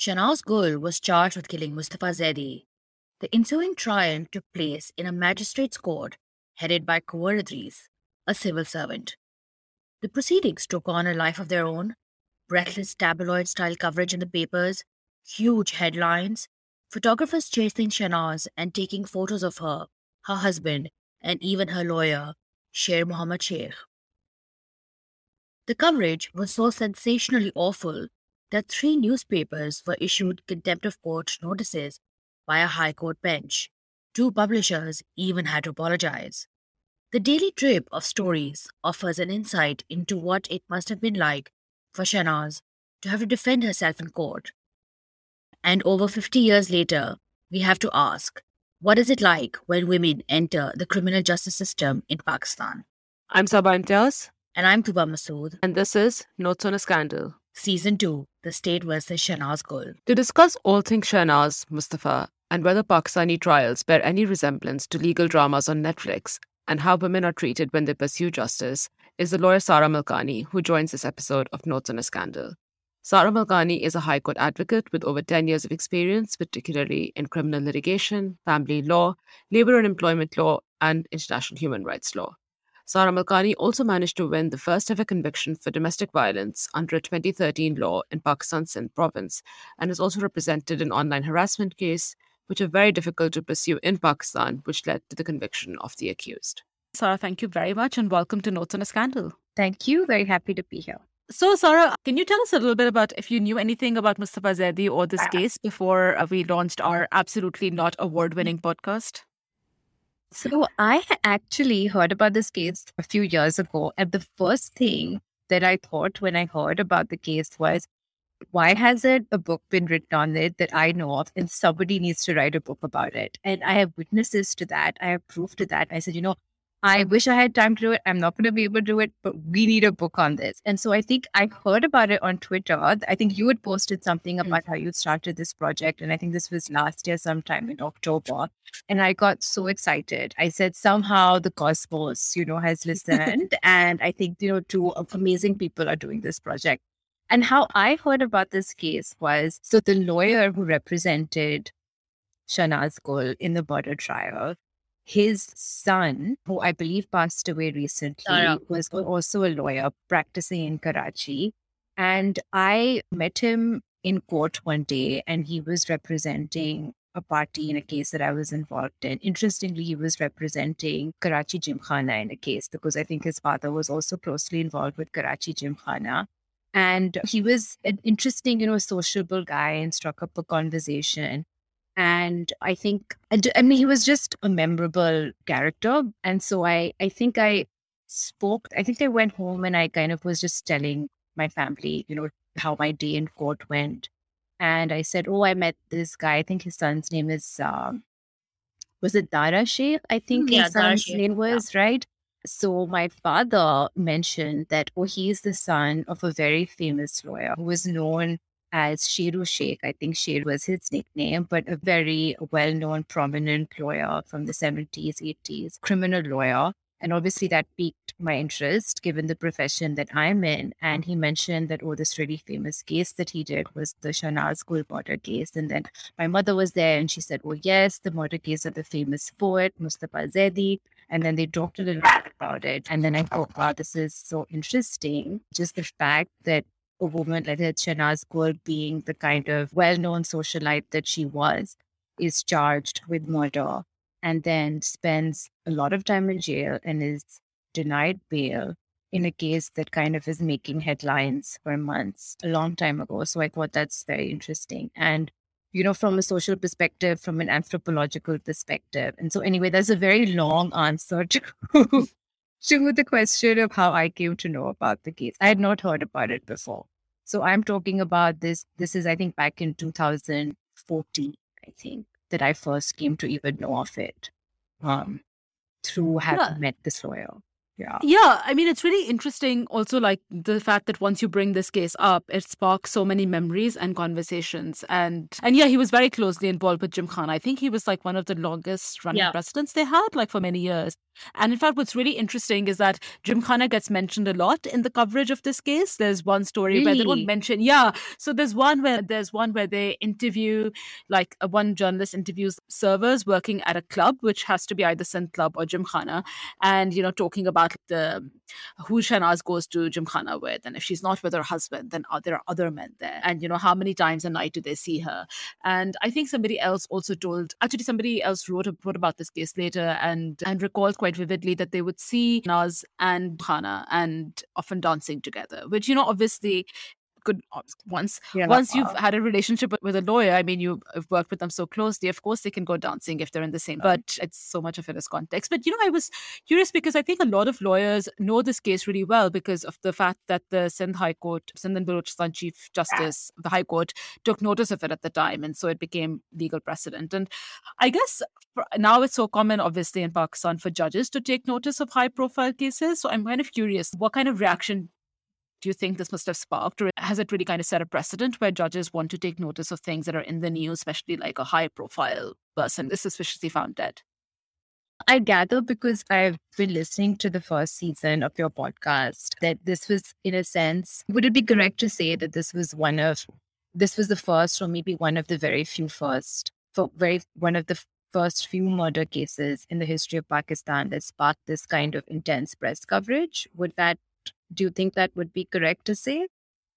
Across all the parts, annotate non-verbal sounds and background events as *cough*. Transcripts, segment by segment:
Shahnaz Gul was charged with killing Mustafa Zaidi. The ensuing trial took place in a magistrate's court headed by Kunwar Idris, a civil servant. The proceedings took on a life of their own breathless tabloid style coverage in the papers, huge headlines, photographers chasing Shahnaz and taking photos of her, her husband, and even her lawyer, Sher Mohammad Sheikh. The coverage was so sensationally awful that three newspapers were issued contempt of court notices by a High Court bench. Two publishers even had to apologize. The Daily Trip of Stories offers an insight into what it must have been like for Shahnaz to have to defend herself in court. And over 50 years later, we have to ask what is it like when women enter the criminal justice system in Pakistan? I'm Sabah Imtiaz. And I'm Tuba Masood. And this is Notes on a Scandal. Season 2 The State versus Shahnaz Gul. To discuss all things Shahnaz, Mustafa, and whether Pakistani trials bear any resemblance to legal dramas on Netflix and how women are treated when they pursue justice, is the lawyer Sara Malkani, who joins this episode of Notes on a Scandal. Sara Malkani is a High Court advocate with over 10 years of experience, particularly in criminal litigation, family law, labor and employment law, and international human rights law. Sara Malkani also managed to win the first ever conviction for domestic violence under a 2013 law in Pakistan's Sindh province and has also represented an online harassment case, which are very difficult to pursue in Pakistan, which led to the conviction of the accused. Sara, thank you very much and welcome to Notes on a Scandal. Thank you. Very happy to be here. So, Sara, can you tell us a little bit about if you knew anything about Mustafa Zaidi or this case before uh, we launched our absolutely not award winning podcast? So, I actually heard about this case a few years ago. And the first thing that I thought when I heard about the case was, why hasn't a book been written on it that I know of? And somebody needs to write a book about it. And I have witnesses to that. I have proof to that. I said, you know, I wish I had time to do it. I'm not going to be able to do it, but we need a book on this. And so I think I heard about it on Twitter. I think you had posted something mm. about how you started this project. And I think this was last year, sometime in October. And I got so excited. I said, somehow the cosmos, you know, has *laughs* listened. and I think, you know, two amazing people are doing this project. And how I heard about this case was so the lawyer who represented Shahnaz Gul in the murder trial his son, who I believe passed away recently, was also a lawyer practicing in Karachi. And I met him in court one day, and he was representing a party in a case that I was involved in. Interestingly, he was representing Karachi Gymkhana in a case because I think his father was also closely involved with Karachi Gymkhana. And he was an interesting, you know, sociable guy and struck up a conversation. And I think, I mean, he was just a memorable character. And so I, I think I spoke, I think I went home and I kind of was just telling my family, you know, how my day in court went. And I said, Oh, I met this guy. I think his son's name is, um, was it Dara Sheikh? I think yeah, his son's name was, yeah. right? So my father mentioned that, oh, he's the son of a very famous lawyer who was known as Sheru Sheikh. I think Sher was his nickname, but a very well known, prominent lawyer from the 70s, 80s, criminal lawyer. And obviously, that piqued my interest given the profession that I'm in. And he mentioned that, oh, this really famous case that he did was the Shahnaz Gul murder case. And then my mother was there and she said, oh, yes, the murder case of the famous poet, Mustafa Zaidi. And then they talked a little bit about it. And then I thought, wow, this is so interesting. Just the fact that a woman like Shahnaz Gul, being the kind of well known socialite that she was, is charged with murder and then spends a lot of time in jail and is denied bail in a case that kind of is making headlines for months a long time ago. So I thought that's very interesting. And, you know, from a social perspective, from an anthropological perspective. And so, anyway, that's a very long *laughs* answer to to the question of how I came to know about the case. I had not heard about it before. So I'm talking about this. This is, I think, back in 2014, I think, that I first came to even know of it um, through having yeah. met this lawyer. Yeah. Yeah. I mean, it's really interesting also, like the fact that once you bring this case up, it sparks so many memories and conversations. And and yeah, he was very closely involved with Gymkhana. I think he was like one of the longest running yeah. presidents they had, like for many years. And in fact, what's really interesting is that Jim Gymkhana gets mentioned a lot in the coverage of this case. There's one story really? where they don't mention, yeah. So there's one where there's one where they interview, like uh, one journalist interviews servers working at a club, which has to be either Sindh Club or Jim Gymkhana, and you know talking about the who Shahnaz goes to Jim Gymkhana with, and if she's not with her husband, then are, there are other men there, and you know how many times a night do they see her? And I think somebody else also told, actually somebody else wrote a, wrote about this case later, and and recalled quite vividly that they would see Naz and Khana and often dancing together, which you know obviously could once yeah, once you've had a relationship with a lawyer i mean you've worked with them so closely of course they can go dancing if they're in the same but it's so much of it is context. But you know i was curious because i think a lot of lawyers know this case really well because of the fact that the sindh high court sindh and balochistan chief justice the high court took notice of it at the time and so it became legal precedent. And i guess now it's so common obviously in pakistan for judges to take notice of high profile cases. So i'm kind of curious what kind of reaction do you think this must have sparked, or has it really kind of set a precedent where judges want to take notice of things that are in the news, especially like a high profile person is suspiciously found dead? I gather because I've been listening to the first season of your podcast that this was, in a sense, would it be correct to say that this was one of, this was the first, or maybe one of the very few first, for very one of the first few murder cases in the history of Pakistan that sparked this kind of intense press coverage? Would that do you think that would be correct to say?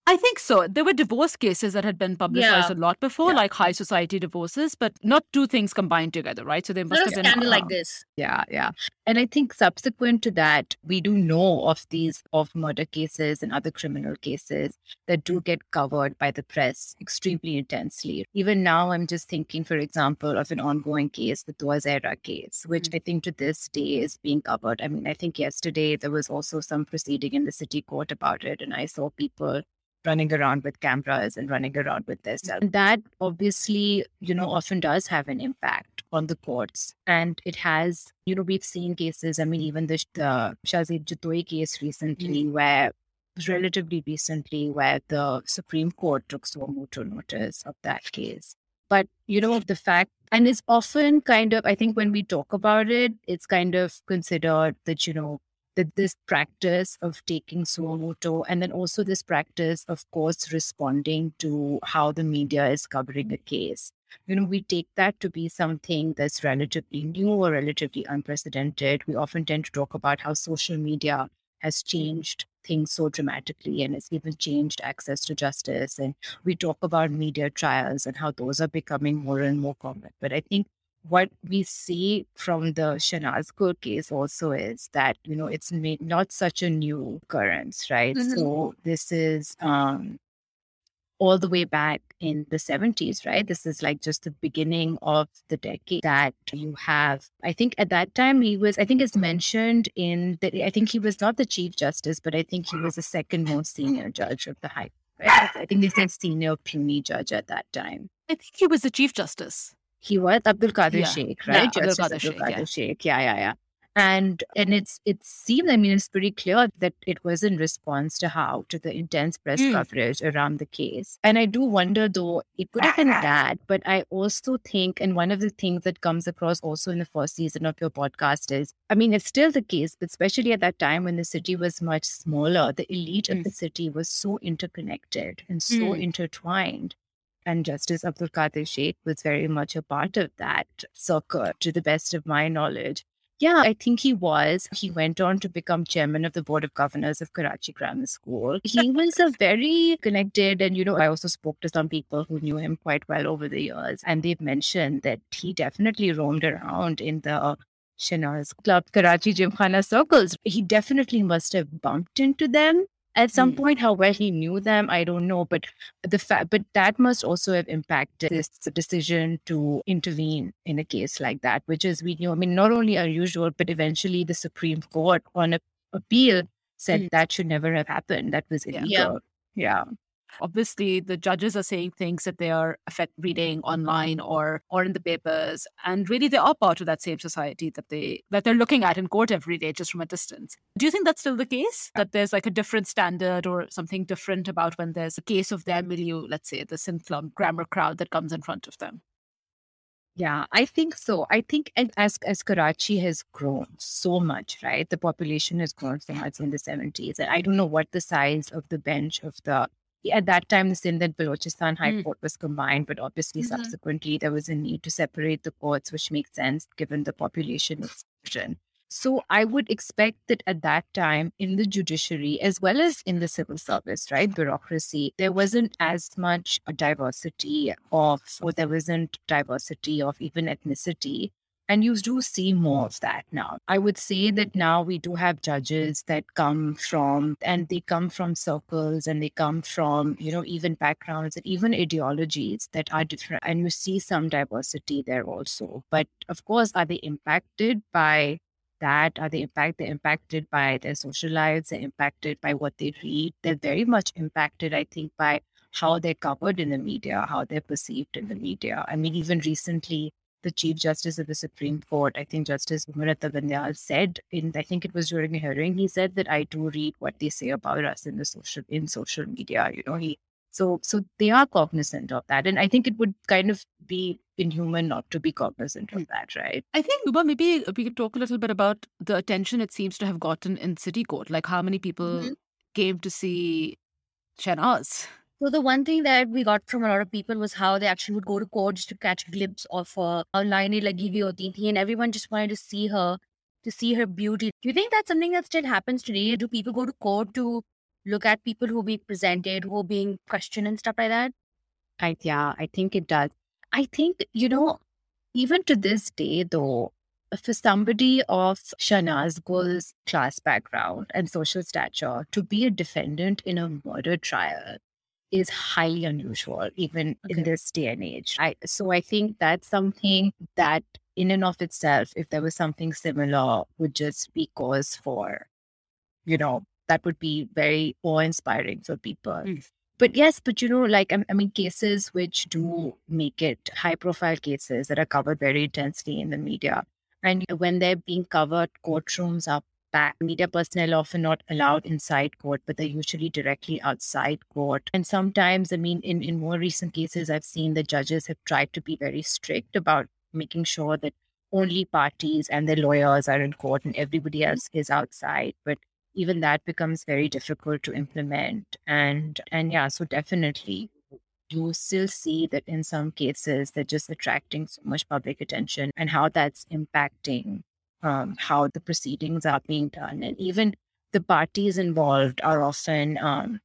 I think so. There were divorce cases that had been publicized yeah. a lot before, yeah. like high society divorces, but not two things combined together, right? So they must not have been scandal like this. Yeah, yeah. And I think subsequent to that, we do know of these of murder cases and other criminal cases that do get covered by the press extremely intensely. Even now, I'm just thinking, for example, of an ongoing case, the Dua Zehra case, which mm-hmm. I think to this day is being covered. I mean, I think yesterday there was also some proceeding in the city court about it, and I saw people running around with cameras and running around with this. And that obviously, you know, often does have an impact on the courts. And it has, you know, we've seen cases, I mean, even the, the Shahzeb Jatoi case recently, mm-hmm. where relatively recently, where the Supreme Court took suo motu notice of that case. But, you know, the fact, and it's often kind of, I think when we talk about it, it's kind of considered that, you know, that this practice of taking suo motu and then also this practice of course responding to how the media is covering a case. You know we take that to be something that's relatively new or relatively unprecedented. We often tend to talk about how social media has changed things so dramatically and it's even changed access to justice. And we talk about media trials and how those are becoming more and more common. But i think what we see from the Shahnaz case also is that you know it's made not such a new occurrence, right? Mm-hmm. So this is um, all the way back in the 70s, right? This is like just the beginning of the decade that you have. I think at that time he was, I think it's mentioned in the, I think he was not the Chief Justice, but I think he was the second most senior judge of the High Court. I think they said senior puisne judge at that time. I think he was the Chief Justice he was Abdul Qadir yeah. Sheikh, right? Yeah, Abdul Qadir, Abdul Qadir Sheikh, Sheikh. Yeah, yeah, yeah. And and it's it seems I mean it's pretty clear that it was in response to how to the intense press mm. coverage around the case. And I do wonder though it could have been *laughs* that, but I also think and one of the things that comes across also in the first season of your podcast is I mean it's still the case, but especially at that time when the city was much smaller, the elite mm. of the city was so interconnected and so mm. intertwined and Justice Abdul Qadir Sheikh was very much a part of that circuit, to the best of my knowledge. Yeah, I think he was. He went on to become chairman of the board of governors of Karachi Grammar School. He was a very connected, and you know, I also spoke to some people who knew him quite well over the years, and they've mentioned that he definitely roamed around in the Shehnaz Club, Karachi Gymkhana circles. He definitely must have bumped into them at some mm. point, how well he knew them, I don't know. But the fact, but that must also have impacted this decision to intervene in a case like that, which is we knew. I mean, not only unusual, but eventually the Supreme Court on a appeal said mm. that should never have happened. That was illegal. Yeah. yeah obviously the judges are saying things that they are affect reading online or or in the papers and really they are part of that same society that they that they're looking at in court every day just from a distance do you think that's still the case that there's like a different standard or something different about when there's a case of their milieu let's say the Club grammar crowd that comes in front of them Yeah, I think so. I think as as Karachi has grown so much, right? The population has grown so much in the seventies, and I don't know what the size of the bench of the at that time the Sindh and Balochistan High Mm. Court was combined, but obviously Mhm. subsequently there was a need to separate the courts, which makes sense given the population explosion. So I would expect that at that time in the judiciary, as well as in the civil service, right, bureaucracy, there wasn't as much a diversity of, or there wasn't diversity of even ethnicity. And you do see more of that now. I would say that now we do have judges that come from, and they come from circles and they come from, you know, even backgrounds and even ideologies that are different. And you see some diversity there also. But of course, are they impacted by that? Are they impact they're impacted by their social lives? They're impacted by what they read. They're very much impacted, I think, by how they're covered in the media, how they're perceived in the media. I mean, even recently, the Chief Justice of the Supreme Court, I think Justice Umar Ata Bandial said in I think it was during a hearing, he said that I do read what they say about us in the social in social media. You know, he so so they are cognizant of that. And I think it would kind of be inhuman not to be cognizant of that, right? I think, Tuba, maybe we could talk a little bit about the attention it seems to have gotten in City Court. Like how many people Mhm. came to see Shahnaz? So the one thing that we got from a lot of people was how they actually would go to court just to catch a glimpse of uh, how Laine lagi hui hoti and everyone just wanted to see her, to see her beauty. Do you think that's something that still happens today? Do people go to court to look at people who are being presented, who are being questioned and stuff like that? I yeah, I think it does. I think, you know, even to this day though, for somebody of Shahnaz Gul's class background and social stature to be a defendant in a murder trial is highly unusual, even Okay. in this day and age. I so I think that's something that in and of itself, if there was something similar, would just be cause for, you know, that would be very awe-inspiring for people. Mm. But yes, but you know, like I, I mean, cases which do make it high-profile cases that are covered very intensely in the media, and when they're being covered, courtrooms are packed. Media personnel often not allowed inside court, but they're usually directly outside court. And sometimes, I mean, in in more recent cases, I've seen the judges have tried to be very strict about making sure that only parties and their lawyers are in court and everybody mm-hmm. else is outside. But even that becomes very difficult to implement and and yeah so definitely you still see that in some cases they're just attracting so much public attention and how that's impacting um, how the proceedings are being done. And even the parties involved are often um,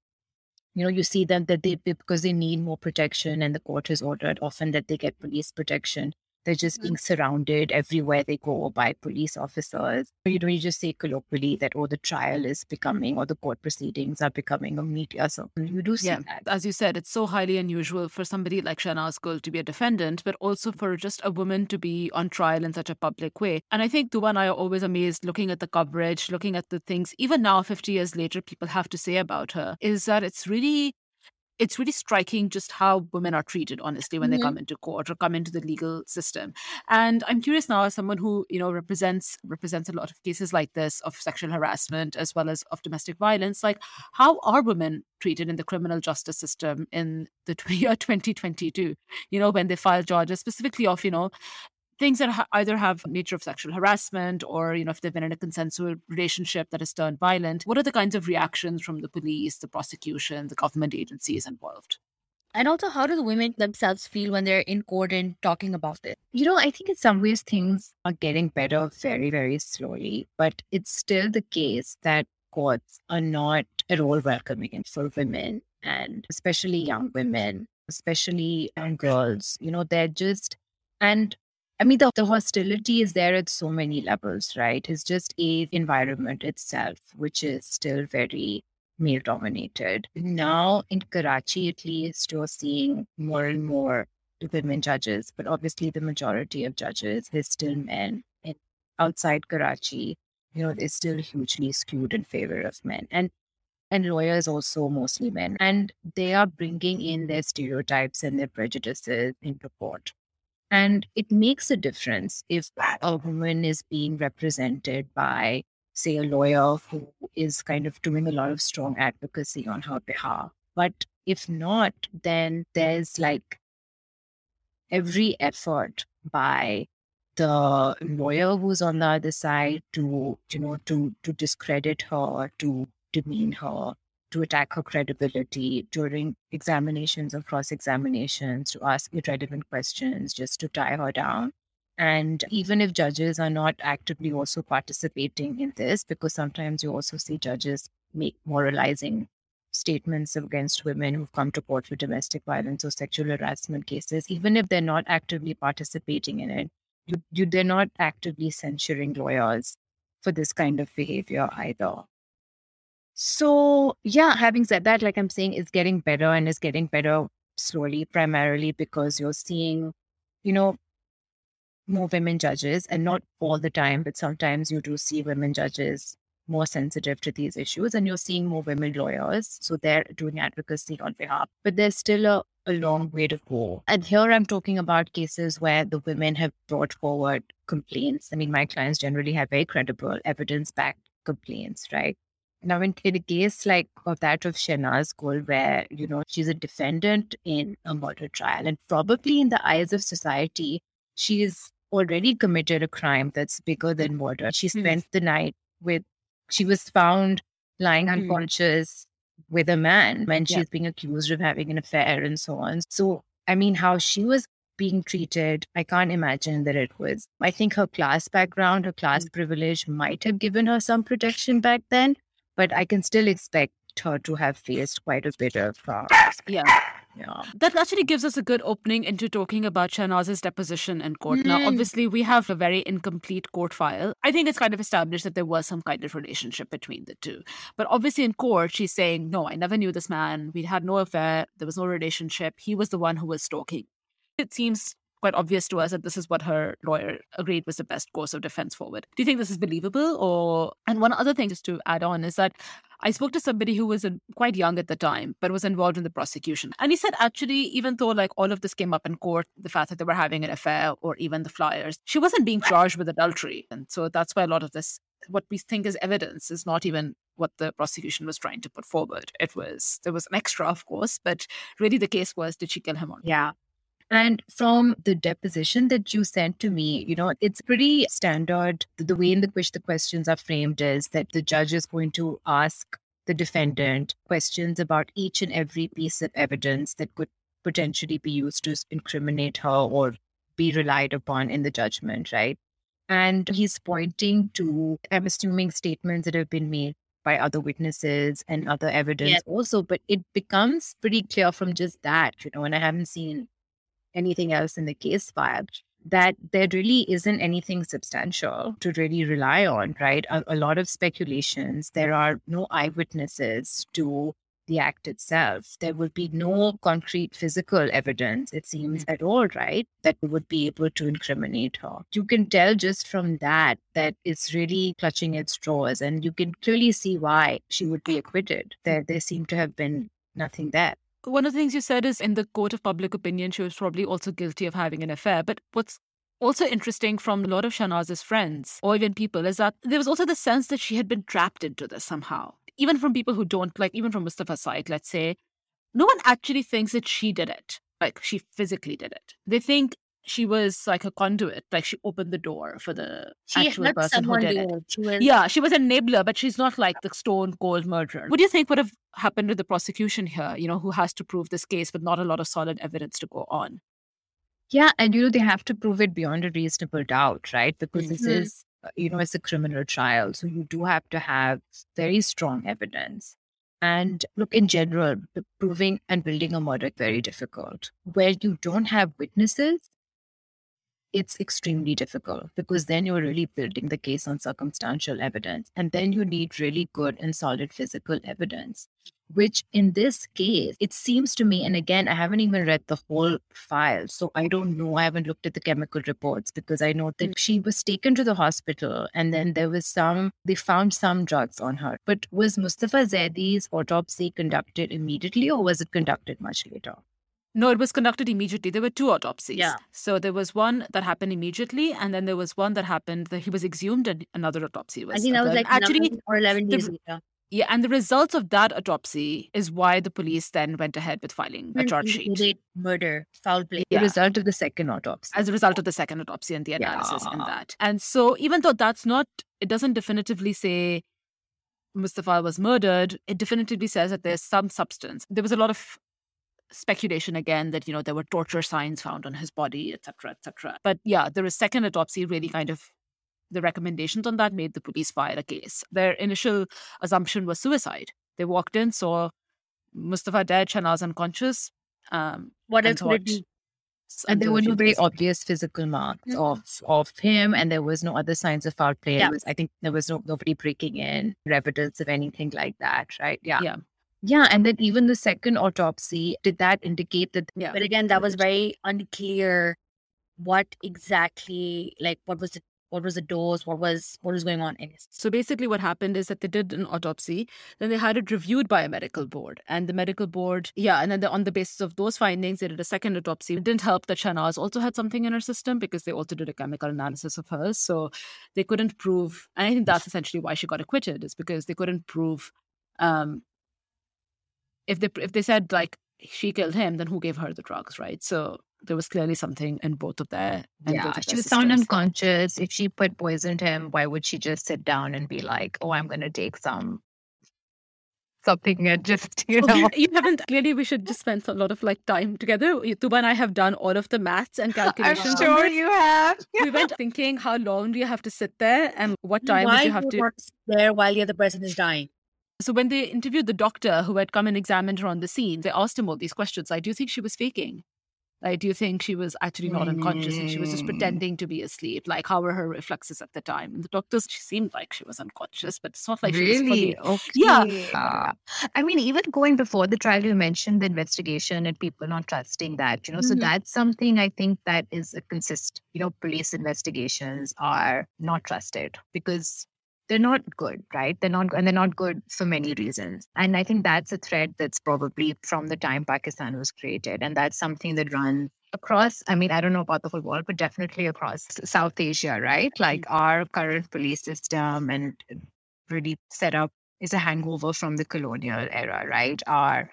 you know you see them that they because they need more protection and the court has ordered often that they get police protection they're just mm-hmm. being surrounded everywhere they go by police officers. You know, you just say colloquially that, oh, the trial is becoming or the court proceedings are becoming a media. So you do see Yeah. that. As you said, it's so highly unusual for somebody like Shahnaz Gul to be a defendant, but also for just a woman to be on trial in such a public way. And I think Tuba and I are always amazed looking at the coverage, looking at the things, even now, 50 years later, people have to say about her, is that it's really it's really striking just how women are treated honestly when Mhm. they come into court or come into the legal system and i'm curious now as someone who you know represents represents a lot of cases like this of sexual harassment as well as of domestic violence like how are women treated in the criminal justice system in the *laughs* year 2022 you know when they file charges specifically of you know things that ha- either have nature of sexual harassment or you know if they've been in a consensual relationship that has turned violent what are the kinds of reactions from the police the prosecution the government agencies involved And also, how do the women themselves feel when they're in court and talking about it? You know, I think in some ways things are getting better very, very slowly, but it's still the case that courts are not at all welcoming for women and especially young women, especially young girls. You know, they're just, and I mean, the, the hostility is there at so many levels, right? It's just a environment itself, which is still very male dominated. Now in Karachi, at least, you're seeing more and more women judges, but obviously the majority of judges is still men. And outside Karachi, you know, is still hugely skewed in favor of men. And and lawyers also mostly men. And they are bringing in their stereotypes and their prejudices into court. And it makes a difference if a woman is being represented by, say, a lawyer who is kind of doing a lot of strong advocacy on her behalf. But if not, then there's like every effort by the lawyer who's on the other side to, you know, to to discredit her, to demean her, to attack her credibility during examinations or cross examinations, to ask irrelevant questions, just to tie her down. And even if judges are not actively also participating in this, because sometimes you also see judges make moralizing statements against women who've come to court for domestic violence or sexual harassment cases, even if they're not actively participating in it, you, you they're not actively censuring lawyers for this kind of behavior either. So yeah, having said that, like I'm saying, it's getting better and it's getting better slowly, primarily because you're seeing, you know, more women judges and not all the time, but sometimes you do see women judges more sensitive to these issues and you're seeing more women lawyers. So they're doing advocacy on behalf, but there's still a, a long way to go. And here I'm talking about cases where the women have brought forward complaints. I mean, my clients generally have very credible evidence backed complaints, right? Now, in, in a case like of that of Shahnaz Gul, where, you know, she's a defendant in a murder trial, and probably in the eyes of society, she's already committed a crime that's bigger than murder. She Hmm. spent the night with she was found lying Hmm. unconscious with a man when Yeah. she's being accused of having an affair and so on. So, I mean, how she was being treated, I can't imagine that it was. I think her class background, her class Hmm. privilege might have given her some protection back then, but I can still expect her to have faced quite a bit of, uh, Yeah. yeah. That actually gives us a good opening into talking about Shahnaz's deposition in court. Now, Mm. obviously, we have a very incomplete court file. I think it's kind of established that there was some kind of relationship between the two. But obviously, in court, she's saying, No, I never knew this man. We had no affair. There was no relationship. He was the one who was stalking. It seems quite obvious to us that this is what her lawyer agreed was the best course of defense forward. Do you think this is believable? Or and one other thing just to add on is that I spoke to somebody who was quite young at the time, but was involved in the prosecution. And he said, actually, even though like all of this came up in court, the fact that they were having an affair or even the flyers, she wasn't being charged with adultery. And so that's why a lot of this, what we think is evidence, is not even what the prosecution was trying to put forward. It was, there was an extra, of course, but really the case was, did she kill him or not? Yeah. And from the deposition that you sent to me, you know, it's pretty standard. The, way in which the questions are framed is that the judge is going to ask the defendant questions about each and every piece of evidence that could potentially be used to incriminate her or be relied upon in the judgment, right? And he's pointing to, I'm assuming, statements that have been made by other witnesses and other evidence Yes. also. But it becomes pretty clear from just that, you know, and I haven't seen anything else in the case file that there really isn't anything substantial to really rely on, right? A, a lot of speculations. There are no eyewitnesses to the act itself. There would be no concrete physical evidence, it seems, mm-hmm. at all, right? That would be able to incriminate her. You can tell just from that that it's really clutching at straws, and you can clearly see why she would be acquitted. There, there seemed to have been nothing there. One of the things you said is in the court of public opinion, she was probably also guilty of having an affair. But what's also interesting from a lot of Shahnaz's friends or even people is that there was also the sense that she had been trapped into this somehow. Even from people who don't, like, even from Mustafa's side, let's say, no one actually thinks that she did it. Like, she physically did it. They think she was like a conduit, like she opened the door for the She actual person who did it. it. She was, Yeah, she was an enabler, but she's not like the stone cold murderer. What do you think would have happened with the prosecution here? You know, who has to prove this case with not a lot of solid evidence to go on? Yeah, and you know they have to prove it beyond a reasonable doubt, right? Because this Mhm. is, uh, you know, it's a criminal trial, so you do have to have very strong evidence. And look, in general, proving and building a murder is very difficult. Where you don't have witnesses, it's extremely difficult because then you're really building the case on circumstantial evidence, and then you need really good and solid physical evidence which in this case, it seems to me, and again, I haven't even read the whole file, so I don't know. I haven't looked at the chemical reports because I know that hmm. she was taken to the hospital and then there was some, they found some drugs on her. But was Mustafa Zaidi's autopsy conducted immediately or was it conducted much later? No, it was conducted immediately. There were two autopsies. Yeah. So there was one that happened immediately, and then there was one that happened that he was exhumed, and another autopsy was. I think that was like actually or 11 the- days later. Yeah, and the results of that autopsy is why the police then went ahead with filing a charge sheet. Murder, foul play. Yeah. The result of the second autopsy. as a result of the second autopsy and the analysis in Yeah. that. And so, even though that's not, it doesn't definitively say Mustafa was murdered, it definitively says that there's some substance. There was a lot of speculation again that, you know, there were torture signs found on his body, etc., etc. But yeah, the second autopsy really kind of the recommendations on that made the police file a case. Their initial assumption was suicide. They walked in, saw Mustafa dead, Shahnaz unconscious. Um, What else would it be? And there were no very obvious physical marks Mhm. of of him, and there was no other signs of foul play. Yeah. was, I think there was no nobody breaking in, evidence of anything like that, right? Yeah. Yeah. Yeah, and then even the second autopsy, did that indicate that Yeah. But again, that was very unclear what exactly, like, what was the what was the dose, what was what was going on in his. So basically, what happened is that they did an autopsy, then they had it reviewed by a medical board, and the medical board, yeah, and then the, on the basis of those findings, they did a second autopsy. It didn't help that Shahnaz also had something in her system because they also did a chemical analysis of hers, so they couldn't prove. And I think that's essentially why she got acquitted, is because they couldn't prove. Um, if they if they said like she killed him, then who gave her the drugs, right? So there was clearly something in both of their. yeah, both of she their was found systems. unconscious. If she put poisoned him, why would she just sit down and be like, "Oh, I'm going to take some something and just *laughs* you *laughs* Okay, know"? you haven't clearly we should just spend a lot of like time together You- tuba and i have done all of the maths and *laughs* calculations I'm sure you have. we went thinking how long do you have to sit there and what time Why would you have to not sit there while the other person is dying? So when they interviewed the doctor who had come and examined her on the scene they asked him all these questions like do you think she was faking like do you think she was actually not unconscious and she was just Mm. pretending to be asleep like how were her reflexes at the time and the doctors she seemed like she was unconscious but it's not like she was fully really? Okay. Yeah. Uh, I mean, even going before the trial, you mentioned the investigation and people not trusting that, you know. So Mhm. that's something I think that is a consist. You know, police investigations are not trusted because they're not good, right? They're not, and they're not good for many reasons. And I think that's a thread that's probably from the time Pakistan was created, and that's something that runs across i mean i don't know about the whole world but definitely across south asia right like mm-hmm. our current police system and really set up is a hangover from the colonial era, right? Our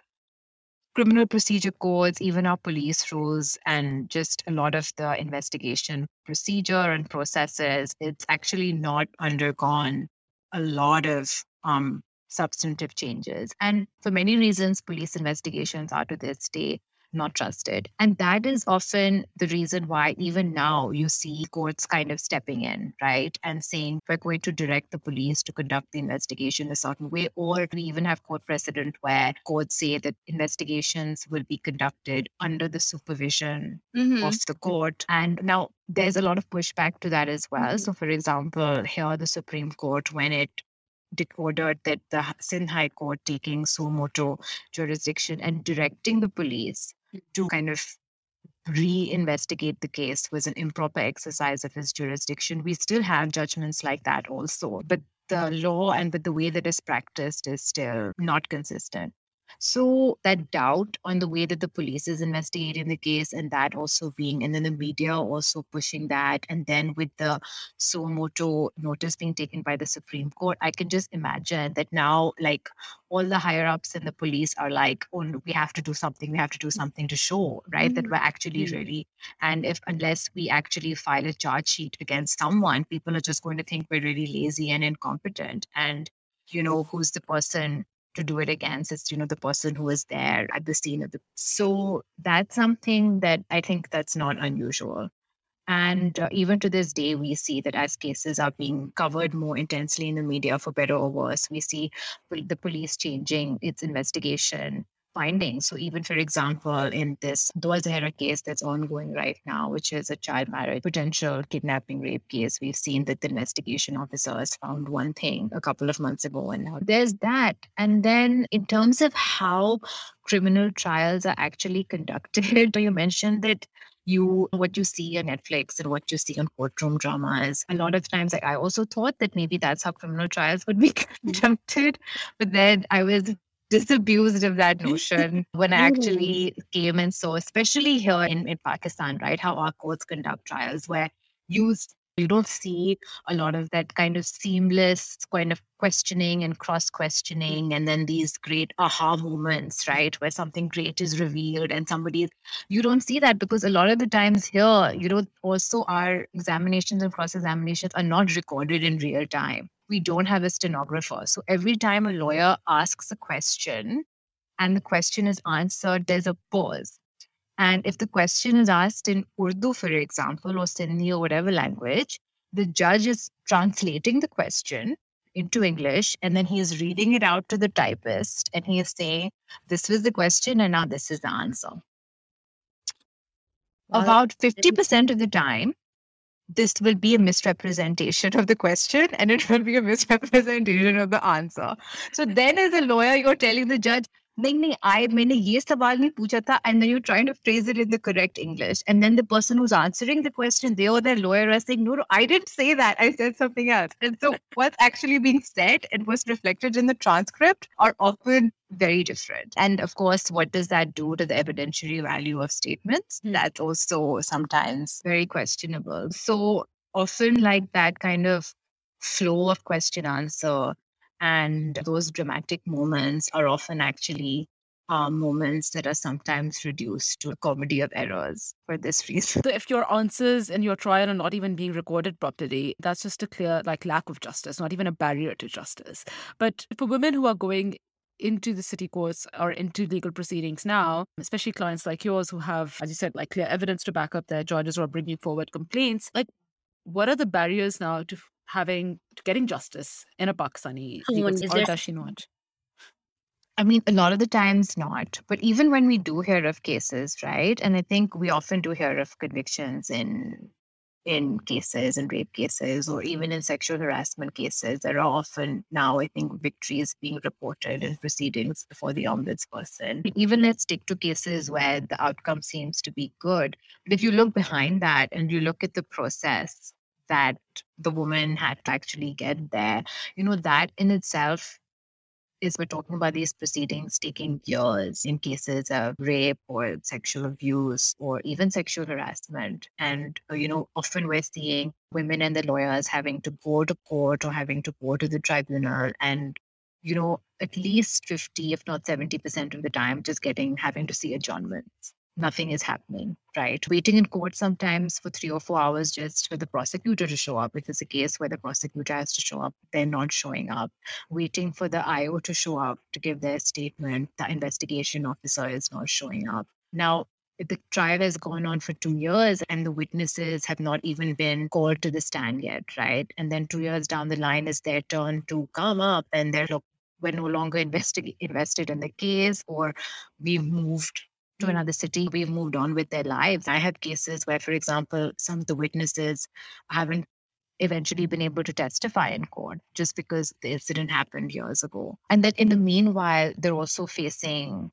criminal procedure codes, even our police rules, and just a lot of the investigation procedure and processes, it's actually not undergone a lot of um, substantive changes. And for many reasons, police investigations are to this day not trusted. And that is often the reason why, even now, you see courts kind of stepping in, right? And saying, we're going to direct the police to conduct the investigation a certain way. Or we even have court precedent where courts say that investigations will be conducted under the supervision Mm-hmm. of the court. And now there's a lot of pushback to that as well. Mhm. So, for example, here the Supreme Court, when it did ordered that the Sindh High Court taking suo motu jurisdiction and directing the police to kind of re-investigate the case was an improper exercise of his jurisdiction. We still have judgments like that also, but the law and but the way that is practiced is still not consistent. So that doubt on the way that the police is investigating the case and that also being, and then the media also pushing that. And then with the suo motu notice being taken by the Supreme Court, I can just imagine that now, like all the higher ups in the police are like, oh, we have to do something. We have to do something to show, right, that Mhm. we're actually Mhm. really. And if, unless we actually file a charge sheet against someone, people are just going to think we're really lazy and incompetent. And, you know, who's the person to do it against it's you know the person who was there at the scene of the so that's something that i think that's not unusual. And uh, even to this day we see that as cases are being covered more intensely in the media for better or worse. We see the police changing its investigation findings so even for example in this Dua Zahra case that's ongoing right now which is a child marriage potential kidnapping rape case we've seen that the investigation officers found one thing a couple of months ago and now there's that and then in terms of how criminal trials are actually conducted *laughs* you mentioned that you what you see on Netflix and what you see on courtroom dramas. A lot of times, like I also thought that maybe that's how criminal trials would be *laughs* conducted, but then I was disabused of that *laughs* notion when I actually mm-hmm. came and saw, especially here in, in Pakistan, right, how our courts conduct trials where you s- You don't see a lot of that kind of seamless kind of questioning and cross questioning, and then these great aha moments, right? Where something great is revealed and somebody, you don't see that because a lot of the times here, you know, also our examinations and cross examinations are not recorded in real time. We don't have a stenographer. So every time a lawyer asks a question and the question is answered, there's a pause and if the question is asked in Urdu, for example, or Sindhi or whatever language, the judge is translating the question into English and then he is reading it out to the typist and he is saying, This was the question and now this is the answer. About 50% of the time, this will be a misrepresentation of the question and it will be a misrepresentation of the answer. So then, as a lawyer, you're telling the judge, नहीं नहीं I मैंने ये सवाल नहीं पूछा था and then you're trying to phrase it in the correct English and then the person who's answering the question they or their lawyer are saying no, no I didn't say that I said something else and so what's actually being said and what's reflected in the transcript are often very different and of course what does that do to the evidentiary value of statements mm. that's also sometimes very questionable so often like that kind of flow of question answer and those dramatic moments are often actually uh, moments that are sometimes reduced to a comedy of errors for this *laughs* reason. So if your answers in your trial are not even being recorded properly, that's just a clear like lack of justice, not even a barrier to justice. But for women who are going into the city courts or into legal proceedings now, especially clients like yours who have, as you said, like clear evidence to back up their charges or bringing forward complaints, like what are the barriers now to having getting justice in a Pakistani legal or does she not? I mean, a lot of the times not. But even when we do hear of cases, right? And I think we often do hear of convictions in in cases and rape cases or even in sexual harassment cases, there are often now, I think, victories being reported in proceedings before the ombudsperson. Even let's stick to cases where the outcome seems to be good. But if you look behind that and you look at the process, that the woman had to actually get there. You know, that in itself is we're talking about these proceedings taking years in cases of rape or sexual abuse or even sexual harassment. And, uh, you know, often we're seeing women and the lawyers having to go to court or having to go to the tribunal and you know, at least 50, if not 70% of the time, just getting having to see adjournments nothing is happening, right? Waiting in court sometimes for three or four hours just for the prosecutor to show up. If it's a case where the prosecutor has to show up, they're not showing up. Waiting for the IO to show up to give their statement, the investigation officer is not showing up. Now, the trial has gone on for two years and the witnesses have not even been called to the stand yet, right? And then two years down the line is their turn to come up and they're look, we're no longer invested in the case or we've moved to mm-hmm. another city, we've moved on with their lives. I have cases where, for example, some of the witnesses haven't eventually been able to testify in court just because the incident happened years ago. And that in the meanwhile, they're also facing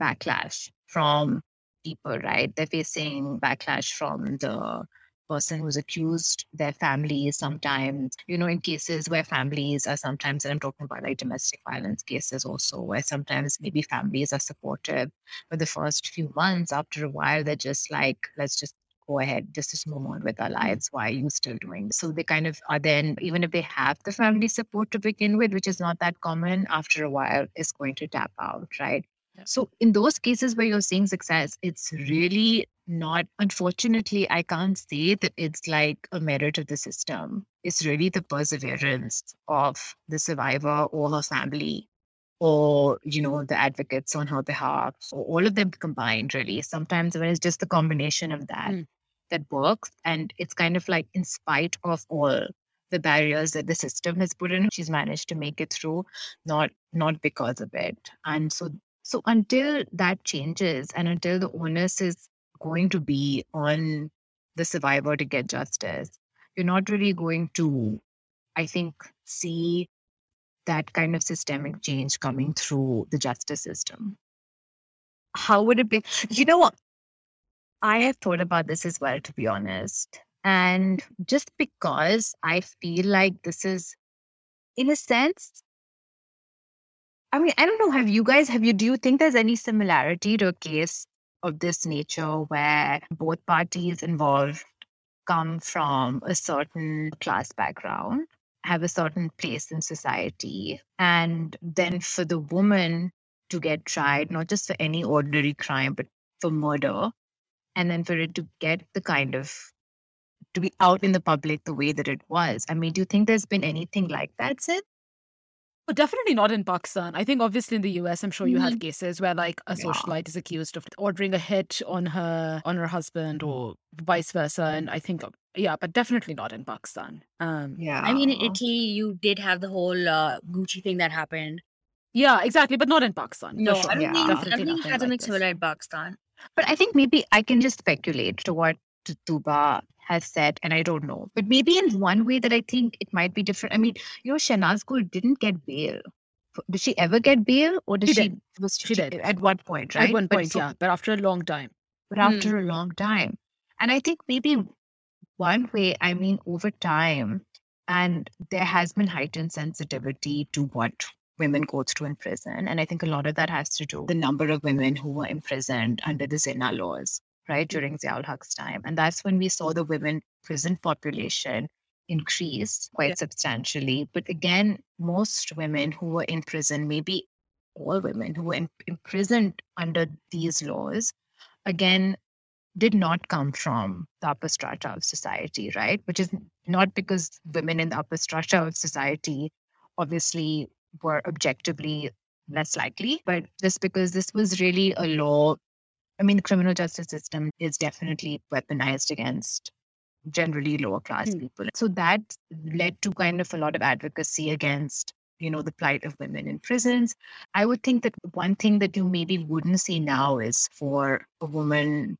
backlash from people, right? They're facing backlash from the person who's accused, their families sometimes, you know, in cases where families are sometimes, and I'm talking about like domestic violence cases also, where sometimes maybe families are supportive for the first few months. After a while, they're just like, let's just go ahead, just just move on with our mm. lives. Why are you still doing? So they kind of are then, even if they have the family support to begin with, which is not that common, after a while is going to tap out, right? So, in those cases where you're seeing success, it's really not, unfortunately, I can't say that it's like a merit of the system. It's really the perseverance of the survivor or her family or, you know, the advocates on her behalf, or all of them combined, really. Sometimes when it's just the combination of that mm. that works. And it's kind of like, in spite of all the barriers that the system has put in she's managed to make it through not not because of it and so so until that changes and until the onus is going to be on the survivor to get justice, you're not really going to, I think, see that kind of systemic change coming through the justice system. How would it be? You know what? I have thought about this as well, to be honest. And just because I feel like this is, in a sense, I mean, I don't know. Have you guys, have you, do you think there's any similarity to a case of this nature where both parties involved come from a certain class background, have a certain place in society, and then for the woman to get tried, not just for any ordinary crime, but for murder, and then for it to get the kind of to be out in the public the way that it was. I mean, do you think there's been anything like that since? But definitely not in Pakistan. I think obviously in the US, I'm sure you have Mhm. cases where like a Yeah. socialite is accused of ordering a hit on her on her husband or vice versa. And I think yeah, but definitely not in Pakistan. Um Yeah. I mean, in Italy, you did have the whole uh, Gucci thing that happened. yeah, exactly, but not in Pakistan. No, sure. I don't Yeah. think, I Definitely don't think it has like anything this. similar in Pakistan. But I think maybe I can just speculate to what T- Tuba has said, and I don't know. But maybe in one way that I think it might be different. I mean, you know, Shahnaz Gul didn't get bail. Did she ever get bail, or did She she? did. Was She did. at one point, right? At one But point, so- yeah, but after a long time. but hmm. after a long time. And I think maybe one way, I mean, over time, and there has been heightened sensitivity to what women go through in prison. And I think a lot of that has to do the number of women who were imprisoned under the Zina laws, right, mm-hmm. during Ziaul Haq's time. And that's when we saw the women prison population increase quite Yeah. substantially. But again, most women who were in prison, maybe all women who were in, imprisoned under these laws, again, did not come from the upper strata of society, right? Which is not because women in the upper strata of society obviously were objectively less likely, but just because this was really a law. I mean, the criminal justice system is definitely weaponized against generally lower class Hmm. people. So that led to kind of a lot of advocacy against, you know, the plight of women in prisons. I would think that one thing that you maybe wouldn't see now is for a woman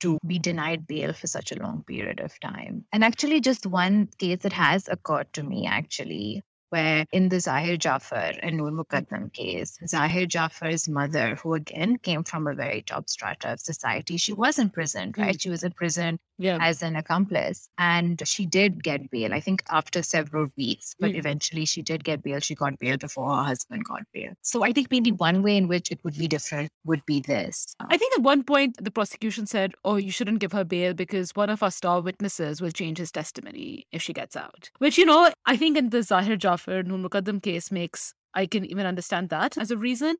to be denied bail for such a long period of time. And actually, just one case that has occurred to me actually, where in the Zahir Jafar and Noor Muqaddam case, Zahir Jafar's mother, who again came from a very top strata of society, she was imprisoned, right? She was in prison Yeah. as an accomplice. And she did get bail, I think after several weeks, but Mm. eventually she did get bail. She got bail before her husband got bail. So I think maybe one way in which it would be different would be this. I think at one point the prosecution said, "Oh, you shouldn't give her bail because one of our star witnesses will change his testimony if she gets out." Which you know, I think in the Zahir Jafar Noor Muqaddam case makes I can even understand that as a reason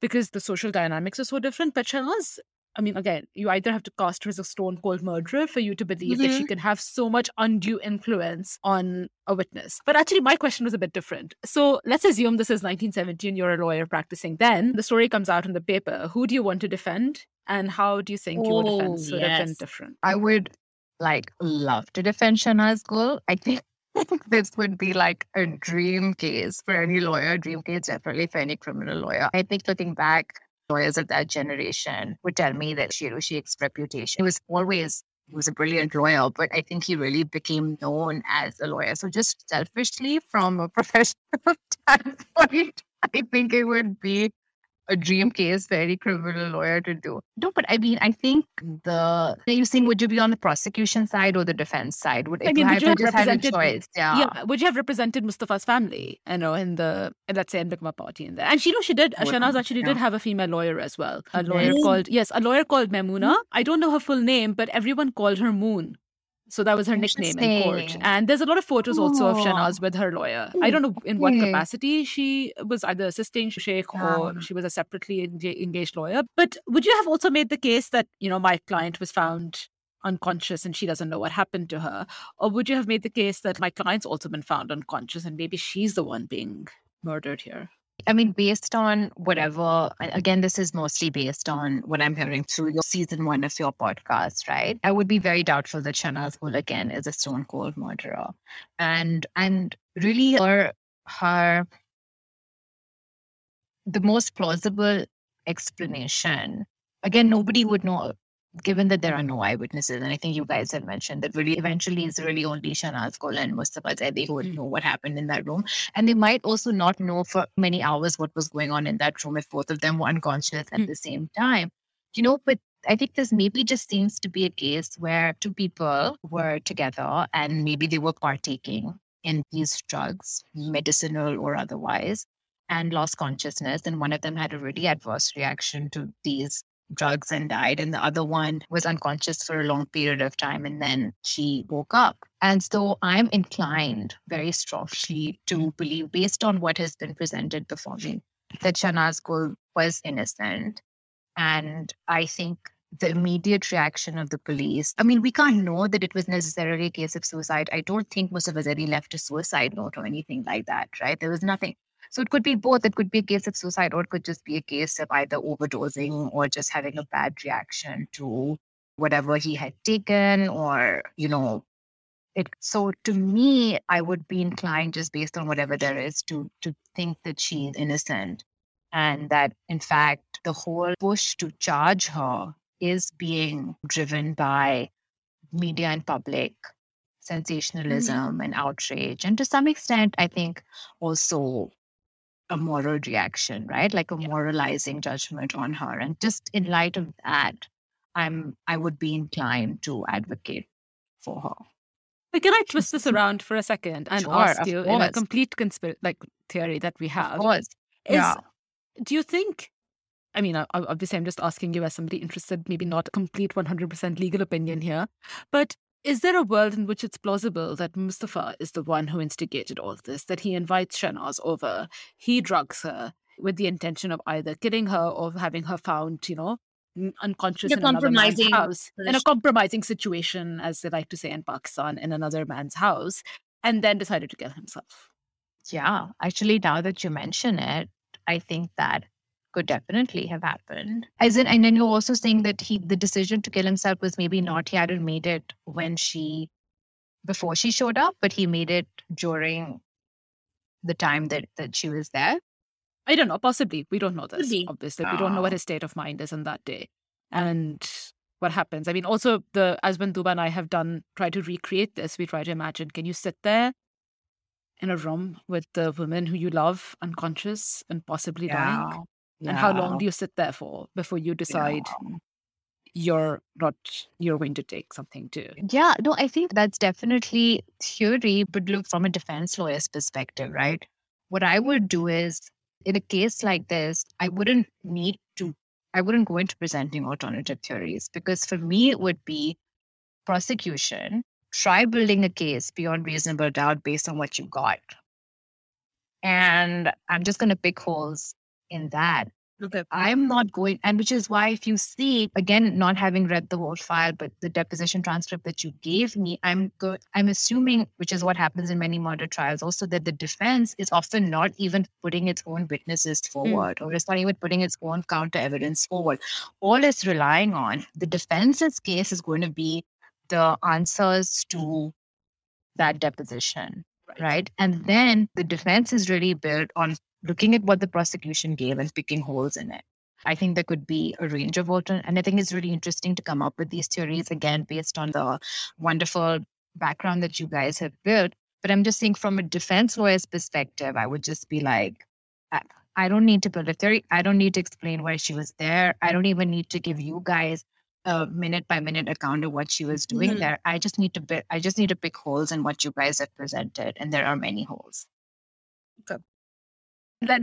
because the social dynamics are so different. But Shahnaz, I mean, again, you either have to cast her as a stone cold murderer for you to believe that she mm-hmm. can have so much undue influence on a witness. But actually, my question was a bit different. So let's assume this is 1917, you're a lawyer practicing then. The story comes out in the paper. Who do you want to defend? And how do you think your Oh, defense would have been yes. different? I would like love to defend Shahnaz Gul. I think *laughs* this would be like a dream case for any lawyer, dream case definitely for any criminal lawyer. I think looking back, lawyers of that generation would tell me that Shiru Shaikh's reputation was always he was a brilliant lawyer, but I think he really became known as a lawyer. So just selfishly from a professional *laughs* standpoint, *laughs* I think it would be a dream case for any criminal lawyer to do. No, but I mean, I think the are you saying would you be on the prosecution side or the defense side? Would I mean, you would you have just had a represented- choice? Yeah. Yeah, would you have represented Mustafa's family, you know, in the let's say in Bigma party in there? And she, you know, she did. Would- Shahnaz actually did have a female lawyer as well. A lawyer did? called yes, a lawyer called Memuna. Hmm? I don't know her full name, but everyone called her Moon. So that was her nickname in court. And there's a lot of photos also of. Shahnaz with her lawyer. I hmm. don't know in what capacity she was either assisting Shaikh or she was a separately engaged lawyer. But would you have also made the case that, you know, my client was found unconscious and she doesn't know what happened to her? Or would you have made the case that my client's also been found unconscious and maybe she's the one being murdered here? I mean, based on whatever, again, this is mostly based on what I'm hearing through your season one of your podcast, right? I would be very doubtful that Shahnaz again is a stone cold murderer. And and really her her the most plausible explanation, again, nobody would know given that there are no eyewitnesses, and I think you guys have mentioned that really eventually it's really only Shahnaz Gul and Mustafa Zaidi who would Mm. know what happened in that room. And they might also not know for many hours what was going on in that room if both of them were unconscious at Mm. the same time. You know, but I think this maybe just seems to be a case where two people were together and maybe they were partaking in these drugs, medicinal or otherwise, and lost consciousness. And one of them had a really adverse reaction to these drugs and died, and the other one was unconscious for a long period of time and then she woke up. And so I'm inclined very strongly to believe, based on what has been presented before me, that Shahnaz Gul was innocent. And I think the immediate reaction of the police. I mean, we can't know that it was necessarily a case of suicide. I don't think Zaidi left a suicide note or anything like that, right? There was nothing. So it could be both. It could be a case of suicide, or it could just be a case of either overdosing or just having a bad reaction to whatever he had taken, or, you know, it. So to me, I would be inclined, just based on whatever there is, to to think that she's innocent. And that, in fact, the whole push to charge her is being driven by media and public sensationalism mm-hmm. and outrage. And to some extent, I think also a moral reaction, right? Like a moralizing judgment on her. And just in light of that, I'm I would be inclined to advocate for her. But can I *laughs* twist this around for a second and sure, ask you in a complete conspiracy like theory that we have? Of course. Is, yeah. Do you think? I mean, obviously, I'm just asking you as somebody interested, maybe not a complete 100% legal opinion here, but is there a world in which it's plausible that Mustafa is the one who instigated all of this, that he invites Shahnaz over, he drugs her with the intention of either killing her or having her found, you know, unconscious in another man's house, in a compromising situation, as they like to say in Pakistan, in another man's house, and then decided to kill himself? Yeah, actually, now that you mention it, I think that could definitely have happened. As in, and then you're also saying that he, the decision to kill himself was maybe not he hadn't made it when she, before she showed up, but he made it during the time that that she was there. I don't know. Possibly, we don't know this. Obviously, we don't know what ah. his state of mind is on that day, and what happens. I mean, also the as when Tuba and I have done try to recreate this, we try to imagine: can you sit there in a room with the woman who you love unconscious and possibly yeah. dying? Yeah. And how long do you sit there for before you decide yeah. you're not you're going to take something to? Yeah, no, I think that's definitely theory, but look from a defense lawyer's perspective, right? What I would do is in a case like this, I wouldn't need to I wouldn't go into presenting alternative theories because for me it would be prosecution, try building a case beyond reasonable doubt based on what you got. And I'm just going to pick holes in that. Okay. I'm not going, and which is why, if you see, again, not having read the whole file, but the deposition transcript that you gave me, I'm good. I'm assuming, which is what happens in many murder trials, also that the defense is often not even putting its own witnesses hmm. forward, mm. or it's not even putting its own counter evidence forward. All it's relying on, the defense's case is going to be the answers to that deposition, right? right? And then the defense is really built on looking at what the prosecution gave and picking holes in it. I think there could be a range of alternate, and I think it's really interesting to come up with these theories again based on the wonderful background that you guys have built. But I'm just saying, from a defense lawyer's perspective, I would just be like, I don't need to build a theory. I don't need to explain why she was there. I don't even need to give you guys a minute by minute account of what she was doing mm-hmm. there. I just need to I just need to pick holes in what you guys have presented, and there are many holes. Okay that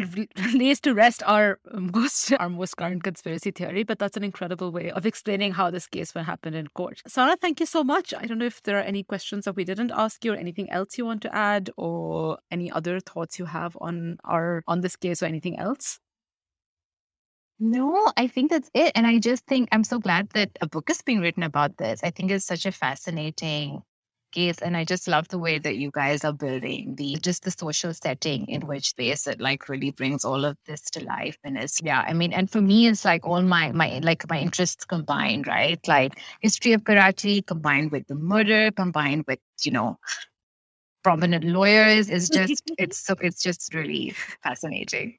lays *laughs* to rest our most *laughs* our most current conspiracy theory but that's an incredible way of explaining how this case will happen in court Sara thank you so much i don't know if there are any questions that we didn't ask you or anything else you want to add or any other thoughts you have on our on this case or anything else no, I think that's it. And I just think I'm so glad that a book is being written about this. I think it's such a fascinating case. And I just love the way that you guys are building the just the social setting in which space it like really brings all of this to life. And it's yeah, I mean, and for me it's like all my my like my interests combined, right? Like history of Karachi combined with the murder, combined with, you know, prominent lawyers is *laughs* just it's so it's just really fascinating.